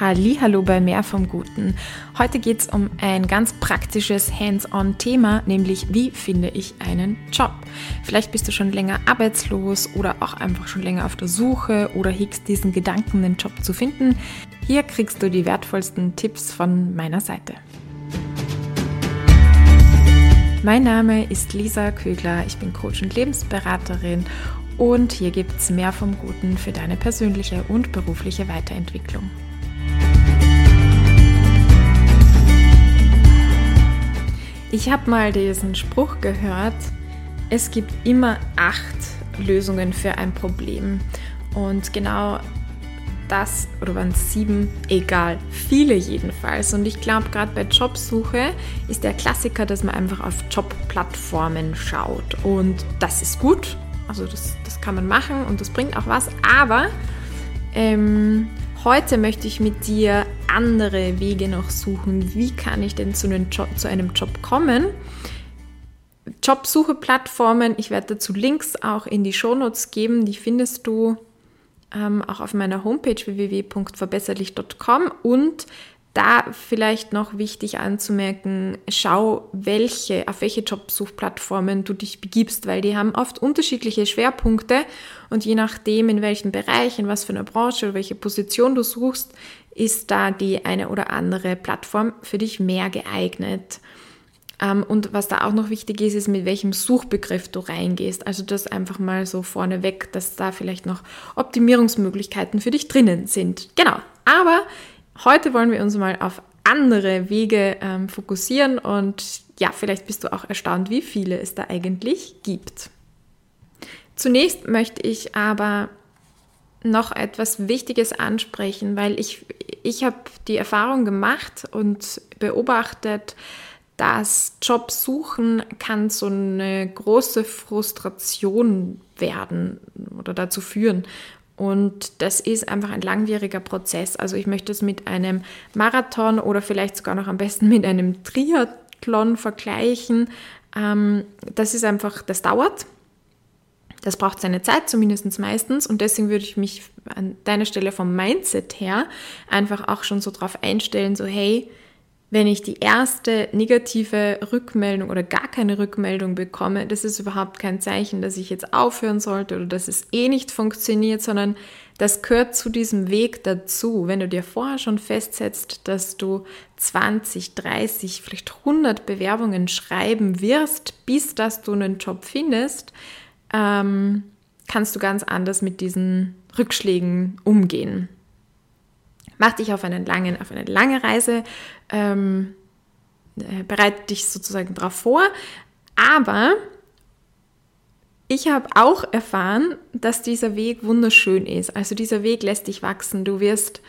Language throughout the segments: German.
Hallo bei Mehr vom Guten. Heute geht es um ein ganz praktisches Hands-on-Thema, nämlich wie finde ich einen Job. Vielleicht bist du schon länger arbeitslos oder auch einfach schon länger auf der Suche oder hegst diesen Gedanken, einen Job zu finden. Hier kriegst du die wertvollsten Tipps von meiner Seite. Mein Name ist Lisa Kögler, ich bin Coach und Lebensberaterin und hier gibt es mehr vom Guten für deine persönliche und berufliche Weiterentwicklung. Ich habe mal diesen Spruch gehört, es gibt immer acht Lösungen für ein Problem. Und genau das, oder waren es sieben, egal, viele jedenfalls. Und ich glaube, gerade bei Jobsuche ist der Klassiker, dass man einfach auf Jobplattformen schaut. Und das ist gut, also das, das kann man machen und das bringt auch was. Aber ähm, heute möchte ich mit dir andere Wege noch suchen. Wie kann ich denn zu einem Job, zu einem Job kommen? Jobsuche-Plattformen, ich werde dazu Links auch in die Shownotes geben, die findest du ähm, auch auf meiner Homepage www.verbesserlich.com und da vielleicht noch wichtig anzumerken, schau, welche, auf welche Jobsuchplattformen du dich begibst, weil die haben oft unterschiedliche Schwerpunkte und je nachdem, in welchem Bereich, in was für einer Branche oder welche Position du suchst, ist da die eine oder andere Plattform für dich mehr geeignet. Ähm, und was da auch noch wichtig ist, ist, mit welchem Suchbegriff du reingehst. Also das einfach mal so vorneweg, dass da vielleicht noch Optimierungsmöglichkeiten für dich drinnen sind. Genau. Aber heute wollen wir uns mal auf andere Wege ähm, fokussieren und ja, vielleicht bist du auch erstaunt, wie viele es da eigentlich gibt. Zunächst möchte ich aber noch etwas Wichtiges ansprechen, weil ich, ich habe die Erfahrung gemacht und beobachtet, dass Jobsuchen kann so eine große Frustration werden oder dazu führen. Und das ist einfach ein langwieriger Prozess. Also ich möchte es mit einem Marathon oder vielleicht sogar noch am besten mit einem Triathlon vergleichen. Ähm, das ist einfach, das dauert. Das braucht seine Zeit, zumindest meistens. Und deswegen würde ich mich an deiner Stelle vom Mindset her einfach auch schon so drauf einstellen, so hey, wenn ich die erste negative Rückmeldung oder gar keine Rückmeldung bekomme, das ist überhaupt kein Zeichen, dass ich jetzt aufhören sollte oder dass es eh nicht funktioniert, sondern das gehört zu diesem Weg dazu. Wenn du dir vorher schon festsetzt, dass du 20, 30, vielleicht 100 Bewerbungen schreiben wirst, bis dass du einen Job findest, ähm, kannst du ganz anders mit diesen Rückschlägen umgehen. Mach dich auf, einen langen, auf eine lange Reise, ähm, äh, bereite dich sozusagen darauf vor, aber ich habe auch erfahren, dass dieser Weg wunderschön ist. Also dieser Weg lässt dich wachsen. Du wirst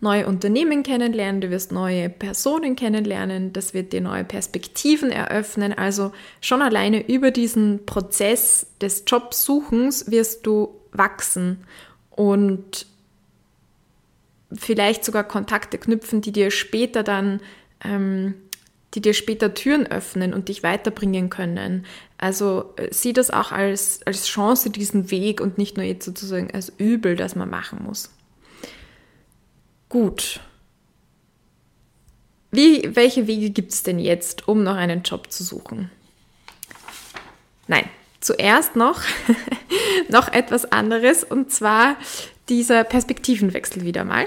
neue Unternehmen kennenlernen, du wirst neue Personen kennenlernen, das wird dir neue Perspektiven eröffnen. Also schon alleine über diesen Prozess des Jobsuchens wirst du wachsen und vielleicht sogar Kontakte knüpfen, die dir später dann, ähm, die dir später Türen öffnen und dich weiterbringen können. Also äh, sieh das auch als, als Chance, diesen Weg und nicht nur jetzt sozusagen als Übel, das man machen muss. Gut. Wie, welche Wege gibt es denn jetzt, um noch einen Job zu suchen? Nein, zuerst noch, noch etwas anderes und zwar dieser Perspektivenwechsel wieder mal,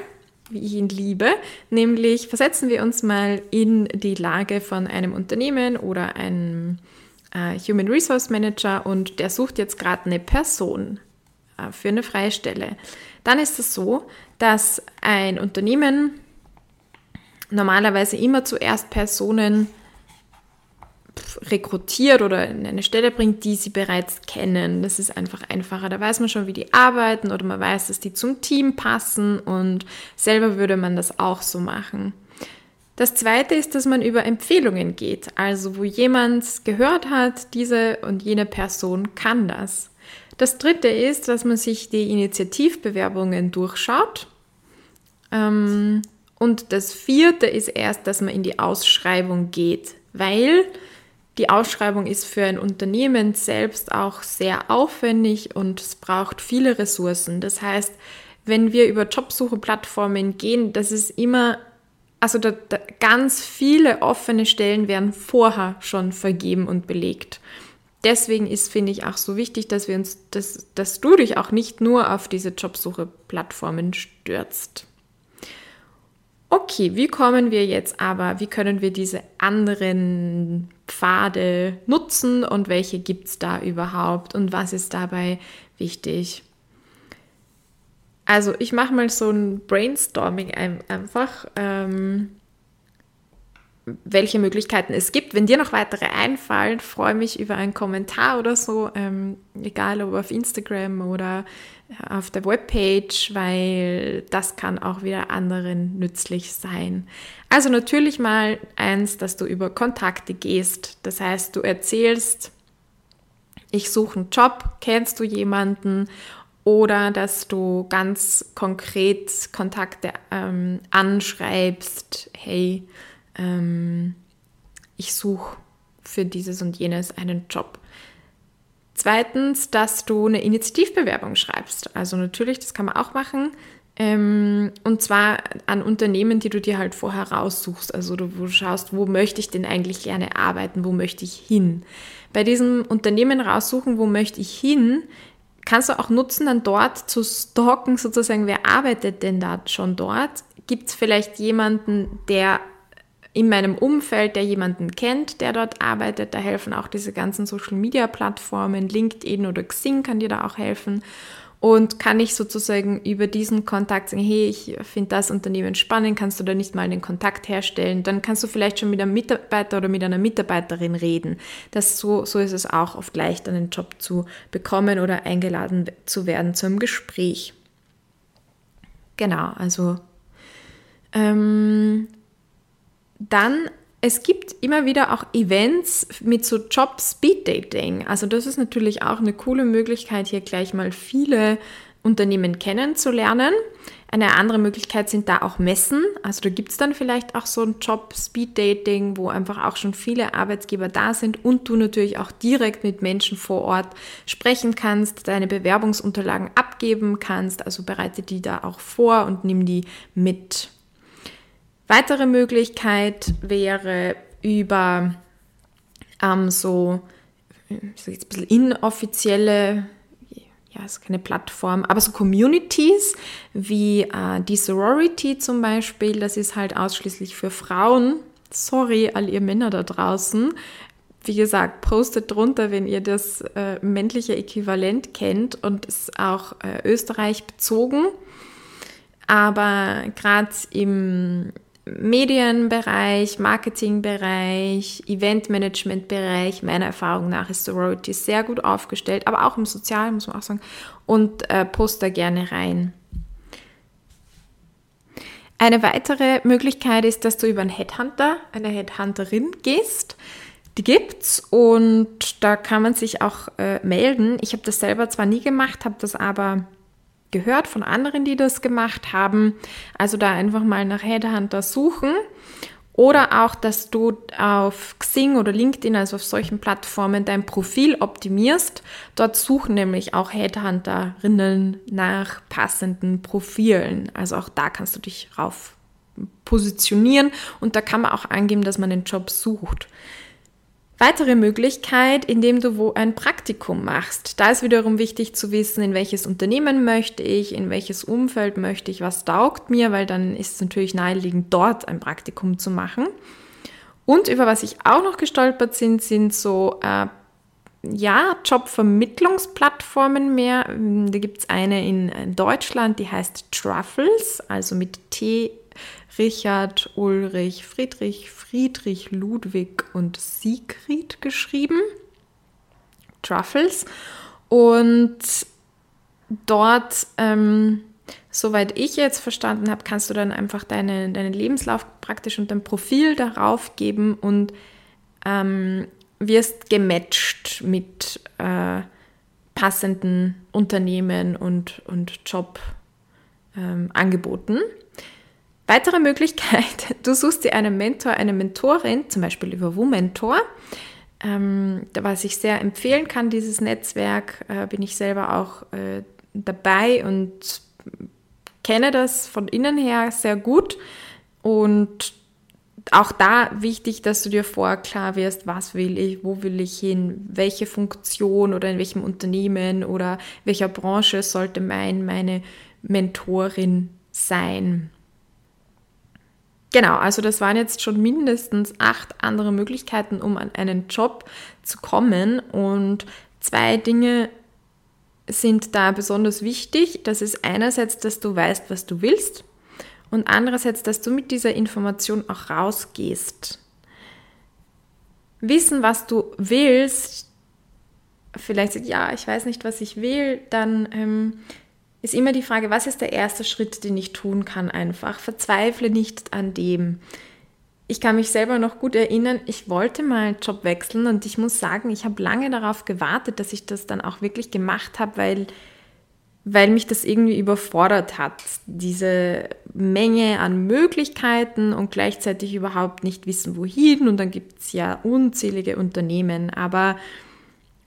wie ich ihn liebe. Nämlich versetzen wir uns mal in die Lage von einem Unternehmen oder einem äh, Human Resource Manager und der sucht jetzt gerade eine Person äh, für eine freie Stelle. Dann ist es so, dass ein Unternehmen normalerweise immer zuerst Personen rekrutiert oder in eine Stelle bringt, die sie bereits kennen. Das ist einfach einfacher. Da weiß man schon, wie die arbeiten oder man weiß, dass die zum Team passen und selber würde man das auch so machen. Das zweite ist, dass man über Empfehlungen geht, also wo jemand gehört hat, diese und jene Person kann das. Das dritte ist, dass man sich die Initiativbewerbungen durchschaut. Ähm, und das vierte ist erst, dass man in die Ausschreibung geht, weil die Ausschreibung ist für ein Unternehmen selbst auch sehr aufwendig und es braucht viele Ressourcen. Das heißt, wenn wir über Jobsuche-Plattformen gehen, dass es immer, also da, da ganz viele offene Stellen werden vorher schon vergeben und belegt. Deswegen ist, finde ich, auch so wichtig, dass wir uns, dass, dass du dich auch nicht nur auf diese Jobsuche-Plattformen stürzt. Okay, wie kommen wir jetzt aber, wie können wir diese anderen Pfade nutzen und welche gibt es da überhaupt und was ist dabei wichtig? Also ich mache mal so ein Brainstorming einfach, ähm, welche Möglichkeiten es gibt. Wenn dir noch weitere einfallen, freue mich über einen Kommentar oder so, ähm, egal ob auf Instagram oder auf der Webpage, weil das kann auch wieder anderen nützlich sein. Also natürlich mal eins, dass du über Kontakte gehst. Das heißt, du erzählst, ich suche einen Job, kennst du jemanden oder dass du ganz konkret Kontakte ähm, anschreibst, hey, ähm, ich suche für dieses und jenes einen Job. Zweitens, dass du eine Initiativbewerbung schreibst. Also natürlich, das kann man auch machen. Ähm, und zwar an Unternehmen, die du dir halt vorher raussuchst. Also du, du schaust, wo möchte ich denn eigentlich gerne arbeiten, wo möchte ich hin. Bei diesem Unternehmen raussuchen, wo möchte ich hin, kannst du auch nutzen, dann dort zu stalken, sozusagen, wer arbeitet denn da schon dort? Gibt es vielleicht jemanden, der in meinem Umfeld, der jemanden kennt, der dort arbeitet. Da helfen auch diese ganzen Social-Media-Plattformen, LinkedIn oder Xing kann dir da auch helfen. Und kann ich sozusagen über diesen Kontakt sagen, hey, ich finde das Unternehmen spannend, kannst du da nicht mal den Kontakt herstellen? Dann kannst du vielleicht schon mit einem Mitarbeiter oder mit einer Mitarbeiterin reden. Das so, so ist es auch oft leicht, einen Job zu bekommen oder eingeladen zu werden zu einem Gespräch. Genau, also ähm, dann, es gibt immer wieder auch Events mit so Job Speed Dating. Also das ist natürlich auch eine coole Möglichkeit, hier gleich mal viele Unternehmen kennenzulernen. Eine andere Möglichkeit sind da auch Messen. Also da gibt es dann vielleicht auch so ein Job Speed Dating, wo einfach auch schon viele Arbeitsgeber da sind und du natürlich auch direkt mit Menschen vor Ort sprechen kannst, deine Bewerbungsunterlagen abgeben kannst. Also bereite die da auch vor und nimm die mit. Weitere Möglichkeit wäre über ähm, so, jetzt ein bisschen inoffizielle, ja, ist keine Plattform, aber so Communities wie äh, die Sorority zum Beispiel, das ist halt ausschließlich für Frauen. Sorry, all ihr Männer da draußen. Wie gesagt, postet drunter, wenn ihr das äh, männliche Äquivalent kennt und ist auch äh, Österreich bezogen. Aber gerade im Medienbereich, Marketingbereich, Eventmanagementbereich, meiner Erfahrung nach ist Sorority sehr gut aufgestellt, aber auch im Sozialen, muss man auch sagen, und äh, post da gerne rein. Eine weitere Möglichkeit ist, dass du über einen Headhunter, eine Headhunterin gehst. Die gibt's und da kann man sich auch äh, melden. Ich habe das selber zwar nie gemacht, habe das aber gehört von anderen, die das gemacht haben. Also da einfach mal nach Headhunter suchen. Oder auch, dass du auf Xing oder LinkedIn, also auf solchen Plattformen, dein Profil optimierst. Dort suchen nämlich auch Headhunterinnen nach passenden Profilen. Also auch da kannst du dich rauf positionieren und da kann man auch angeben, dass man den Job sucht. Weitere Möglichkeit, indem du wo ein Praktikum machst. Da ist wiederum wichtig zu wissen, in welches Unternehmen möchte ich, in welches Umfeld möchte ich, was taugt mir, weil dann ist es natürlich naheliegend, dort ein Praktikum zu machen. Und über was ich auch noch gestolpert sind, sind so äh, ja, Jobvermittlungsplattformen mehr. Da gibt es eine in Deutschland, die heißt Truffles, also mit T Richard, Ulrich, Friedrich, Friedrich, Ludwig und Siegfried geschrieben. Truffles. Und dort, ähm, soweit ich jetzt verstanden habe, kannst du dann einfach deine, deinen Lebenslauf praktisch und dein Profil darauf geben und ähm, wirst gematcht mit äh, passenden Unternehmen und, und Jobangeboten. Ähm, Weitere Möglichkeit, du suchst dir einen Mentor, eine Mentorin, zum Beispiel über WoMentor. Ähm, was ich sehr empfehlen kann, dieses Netzwerk, äh, bin ich selber auch äh, dabei und kenne das von innen her sehr gut und auch da wichtig, dass du dir vorher klar wirst, was will ich, wo will ich hin, welche Funktion oder in welchem Unternehmen oder welcher Branche sollte mein, meine Mentorin sein. Genau, also das waren jetzt schon mindestens acht andere Möglichkeiten, um an einen Job zu kommen. Und zwei Dinge sind da besonders wichtig. Das ist einerseits, dass du weißt, was du willst und andererseits, dass du mit dieser Information auch rausgehst. Wissen, was du willst, vielleicht ja, ich weiß nicht, was ich will, dann ähm, ist immer die Frage, was ist der erste Schritt, den ich tun kann einfach. Verzweifle nicht an dem. Ich kann mich selber noch gut erinnern, ich wollte mal einen Job wechseln und ich muss sagen, ich habe lange darauf gewartet, dass ich das dann auch wirklich gemacht habe, weil, weil mich das irgendwie überfordert hat. Diese Menge an Möglichkeiten und gleichzeitig überhaupt nicht wissen, wohin. Und dann gibt es ja unzählige Unternehmen. Aber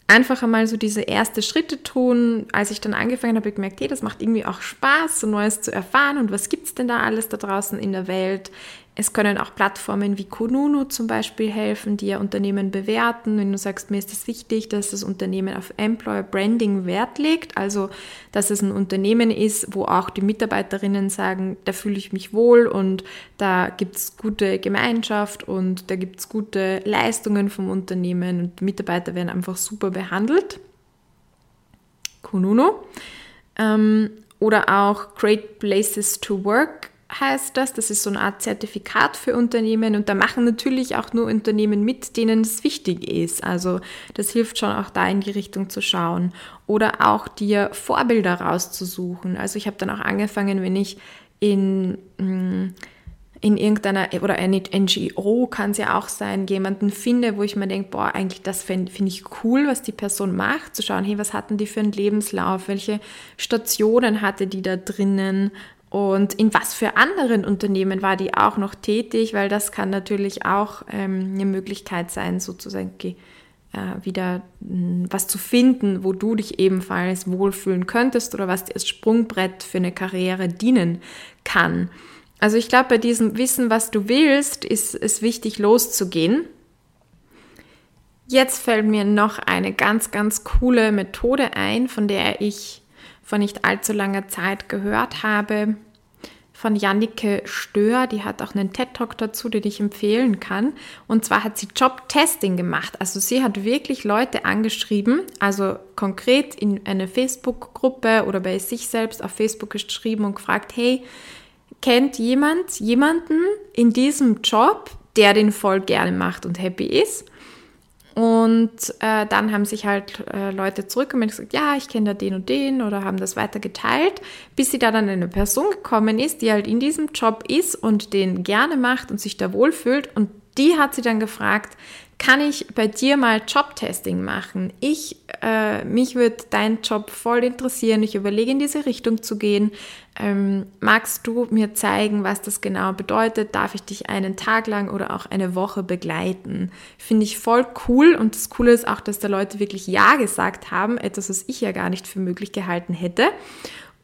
einfach einmal so diese erste Schritte tun. Als ich dann angefangen habe, habe ich gemerkt, hey, das macht irgendwie auch Spaß, so Neues zu erfahren und was gibt es denn da alles da draußen in der Welt. Es können auch Plattformen wie Kununu zum Beispiel helfen, die ja Unternehmen bewerten. Wenn du sagst, mir ist es das wichtig, dass das Unternehmen auf Employer Branding Wert legt, also dass es ein Unternehmen ist, wo auch die Mitarbeiterinnen sagen, da fühle ich mich wohl und da gibt es gute Gemeinschaft und da gibt es gute Leistungen vom Unternehmen und Mitarbeiter werden einfach super behandelt. Kununu. Ähm, oder auch Great Places to Work heißt das. Das ist so eine Art Zertifikat für Unternehmen und da machen natürlich auch nur Unternehmen mit, denen es wichtig ist. Also das hilft schon auch da in die Richtung zu schauen oder auch dir Vorbilder rauszusuchen. Also ich habe dann auch angefangen, wenn ich in mm, in irgendeiner oder eine NGO kann es ja auch sein, jemanden finde, wo ich mir denke, boah, eigentlich das finde find ich cool, was die Person macht, zu schauen, hey, was hatten die für einen Lebenslauf, welche Stationen hatte die da drinnen, und in was für anderen Unternehmen war die auch noch tätig, weil das kann natürlich auch ähm, eine Möglichkeit sein, sozusagen äh, wieder mh, hm, was zu finden, wo du dich ebenfalls wohlfühlen könntest oder was dir als Sprungbrett für eine Karriere dienen kann. Also ich glaube, bei diesem Wissen, was du willst, ist es wichtig loszugehen. Jetzt fällt mir noch eine ganz, ganz coole Methode ein, von der ich vor nicht allzu langer Zeit gehört habe von Jannike Stör, die hat auch einen TED-Talk dazu, den ich empfehlen kann. Und zwar hat sie Job-Testing gemacht. Also sie hat wirklich Leute angeschrieben, also konkret in eine Facebook-Gruppe oder bei sich selbst auf Facebook geschrieben und gefragt, hey, kennt jemand jemanden in diesem Job, der den voll gerne macht und happy ist? Und äh, dann haben sich halt äh, Leute zurückgemeldet und gesagt, ja, ich kenne da den und den oder haben das weiter geteilt, bis sie da dann eine Person gekommen ist, die halt in diesem Job ist und den gerne macht und sich da wohlfühlt. Und die hat sie dann gefragt, kann ich bei dir mal Jobtesting machen? Ich, äh, mich würde dein Job voll interessieren. Ich überlege in diese Richtung zu gehen. Ähm, magst du mir zeigen, was das genau bedeutet? Darf ich dich einen Tag lang oder auch eine Woche begleiten? Finde ich voll cool. Und das Coole ist auch, dass da Leute wirklich Ja gesagt haben. Etwas, was ich ja gar nicht für möglich gehalten hätte.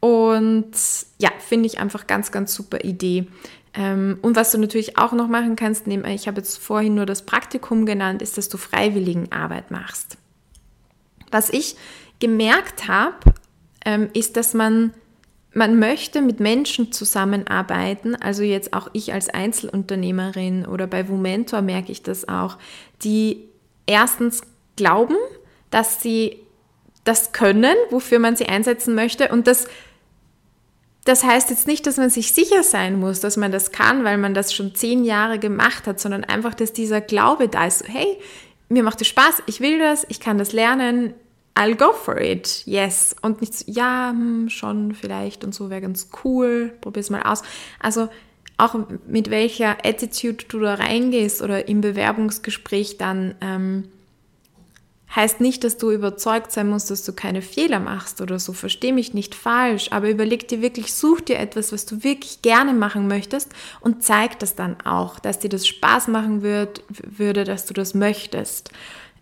Und ja, finde ich einfach ganz, ganz super Idee. Ähm, und was du natürlich auch noch machen kannst, ich habe jetzt vorhin nur das Praktikum genannt, ist, dass du Freiwilligenarbeit machst. Was ich gemerkt habe, ähm, ist, dass man, man möchte mit Menschen zusammenarbeiten, also jetzt auch ich als Einzelunternehmerin oder bei Womentor merke ich das auch, die erstens glauben, dass sie das können, wofür man sie einsetzen möchte und das das heißt jetzt nicht, dass man sich sicher sein muss, dass man das kann, weil man das schon zehn Jahre gemacht hat, sondern einfach, dass dieser Glaube da ist, hey, mir macht es Spaß, ich will das, ich kann das lernen, I'll go for it, yes. Und nicht so, ja, hm, schon vielleicht und so wäre ganz cool, probier es mal aus. Also auch mit welcher Attitude du da reingehst oder im Bewerbungsgespräch dann ähm, Heißt nicht, dass du überzeugt sein musst, dass du keine Fehler machst oder so. Versteh mich nicht falsch, aber überleg dir wirklich, such dir etwas, was du wirklich gerne machen möchtest und zeig das dann auch, dass dir das Spaß machen wird, würde, dass du das möchtest.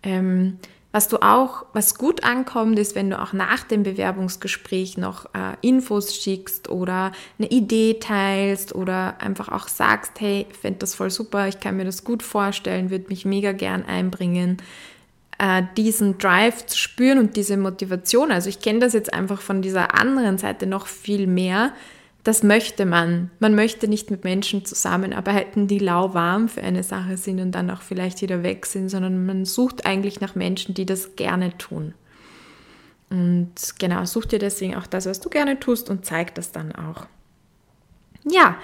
Ähm, Was du auch, was gut ankommt, ist, wenn du auch nach dem Bewerbungsgespräch noch äh, Infos schickst oder eine Idee teilst oder einfach auch sagst, hey, ich finde das voll super, ich kann mir das gut vorstellen, würde mich mega gern einbringen, äh, diesen Drive zu spüren und diese Motivation. Also ich kenne das jetzt einfach von dieser anderen Seite noch viel mehr, das möchte man. Man möchte nicht mit Menschen zusammenarbeiten, die lauwarm für eine Sache sind und dann auch vielleicht wieder weg sind, sondern man sucht eigentlich nach Menschen, die das gerne tun. Und genau, such dir deswegen auch das, was du gerne tust und zeig das dann auch. Ja,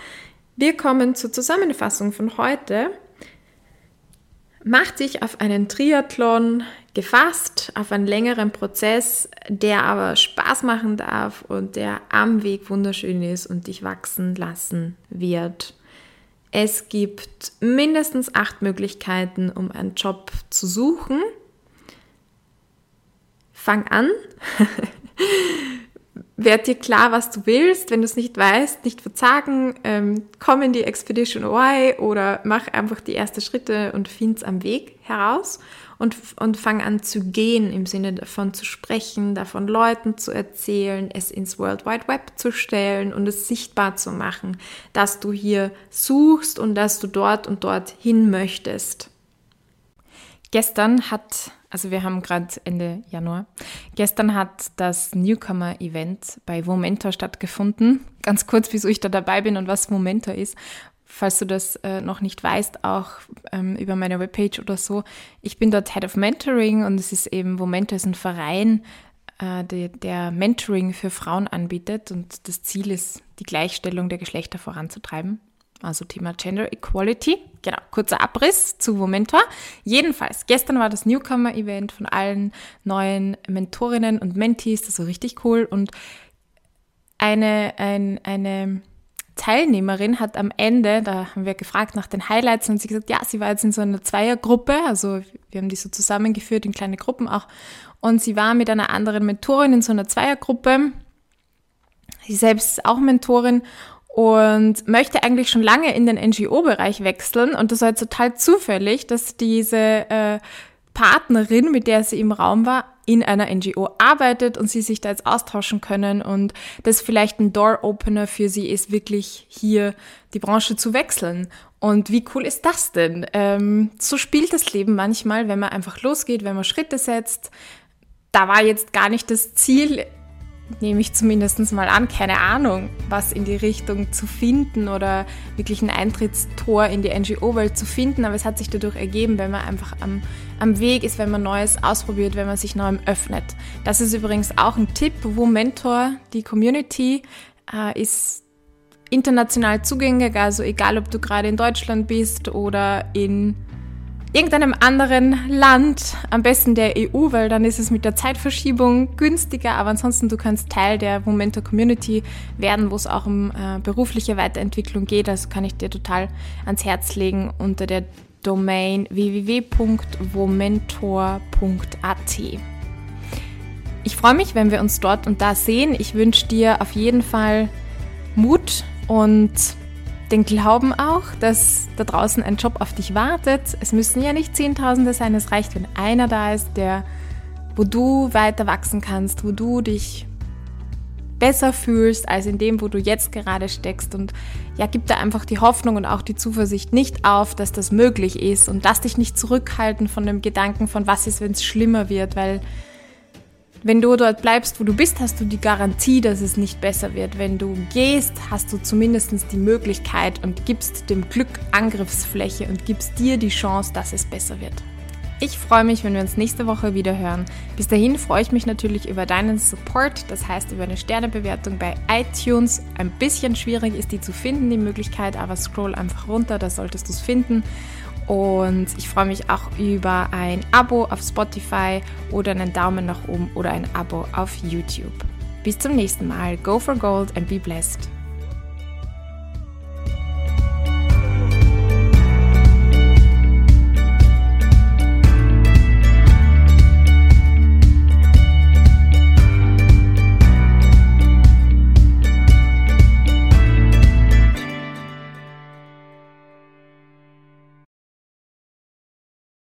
wir kommen zur Zusammenfassung von heute macht sich auf einen Triathlon gefasst, auf einen längeren Prozess, der aber Spaß machen darf und der am Weg wunderschön ist und dich wachsen lassen wird. Es gibt mindestens acht Möglichkeiten, um einen Job zu suchen. Fang an. werd dir klar, was du willst. Wenn du es nicht weißt, nicht verzagen, ähm, komm in die Expedition Y oder mach einfach die ersten Schritte und find's am Weg heraus und, und fang an zu gehen, im Sinne davon zu sprechen, davon Leuten zu erzählen, es ins World Wide Web zu stellen und es sichtbar zu machen, dass du hier suchst und dass du dort und dort hin möchtest. Gestern hat also wir haben gerade Ende Januar. Gestern hat das Newcomer-Event bei Momentor stattgefunden. Ganz kurz, wieso ich da dabei bin und was Momentor ist. Falls du das äh, noch nicht weißt, auch ähm, über meine Webpage oder so. Ich bin dort Head of Mentoring und es ist eben, Momentor ist ein Verein, äh, der, der Mentoring für Frauen anbietet und das Ziel ist, die Gleichstellung der Geschlechter voranzutreiben also Thema Gender Equality. Genau, kurzer Abriss zu Momentor. Jedenfalls, gestern war das Newcomer-Event von allen neuen Mentorinnen und Mentees, das war richtig cool. Und eine, ein, eine Teilnehmerin hat am Ende, da haben wir gefragt nach den Highlights und sie gesagt, ja, sie war jetzt in so einer Zweiergruppe, also wir haben die so zusammengeführt in kleine Gruppen auch. Und sie war mit einer anderen Mentorin in so einer Zweiergruppe. Sie selbst ist auch Mentorin und möchte eigentlich schon lange in den NGO-Bereich wechseln. Und das war jetzt total zufällig, dass diese äh, Partnerin, mit der sie im Raum war, in einer NGO arbeitet und sie sich da jetzt austauschen können und das vielleicht ein Door-Opener für sie ist, wirklich hier die Branche zu wechseln. Und wie cool ist das denn? Ähm, so spielt das Leben manchmal, wenn man einfach losgeht, wenn man Schritte setzt. Da war jetzt gar nicht das Ziel, nehme ich zumindest mal an, keine Ahnung, was in die Richtung zu finden oder wirklich ein Eintrittstor in die NGO-Welt zu finden. Aber es hat sich dadurch ergeben, wenn man einfach am, am Weg ist, wenn man Neues ausprobiert, wenn man sich Neuem öffnet. Das ist übrigens auch ein Tipp, wo Mentor, die Community, äh, ist international zugänglich. Also egal, ob du gerade in Deutschland bist oder in irgendeinem anderen Land, am besten der EU, weil dann ist es mit der Zeitverschiebung günstiger. Aber ansonsten, du kannst Teil der Momento Community werden, wo es auch um äh, berufliche Weiterentwicklung geht. Also kann ich dir total ans Herz legen unter der Domain www.womentor.at. Ich freue mich, wenn wir uns dort und da sehen. Ich wünsche dir auf jeden Fall Mut und den Glauben auch, dass da draußen ein Job auf dich wartet. Es müssen ja nicht Zehntausende sein, es reicht, wenn einer da ist, der, wo du weiter wachsen kannst, wo du dich besser fühlst als in dem, wo du jetzt gerade steckst. Und ja, gib da einfach die Hoffnung und auch die Zuversicht nicht auf, dass das möglich ist und lass dich nicht zurückhalten von dem Gedanken von was ist, wenn es schlimmer wird, weil wenn du dort bleibst, wo du bist, hast du die Garantie, dass es nicht besser wird. Wenn du gehst, hast du zumindest die Möglichkeit und gibst dem Glück Angriffsfläche und gibst dir die Chance, dass es besser wird. Ich freue mich, wenn wir uns nächste Woche wieder hören. Bis dahin freue ich mich natürlich über deinen Support, das heißt über eine Sternebewertung bei iTunes. Ein bisschen schwierig ist die zu finden, die Möglichkeit, aber scroll einfach runter, da solltest du es finden. Und ich freue mich auch über ein Abo auf Spotify oder einen Daumen nach oben oder ein Abo auf YouTube. Bis zum nächsten Mal. Go for Gold and be blessed.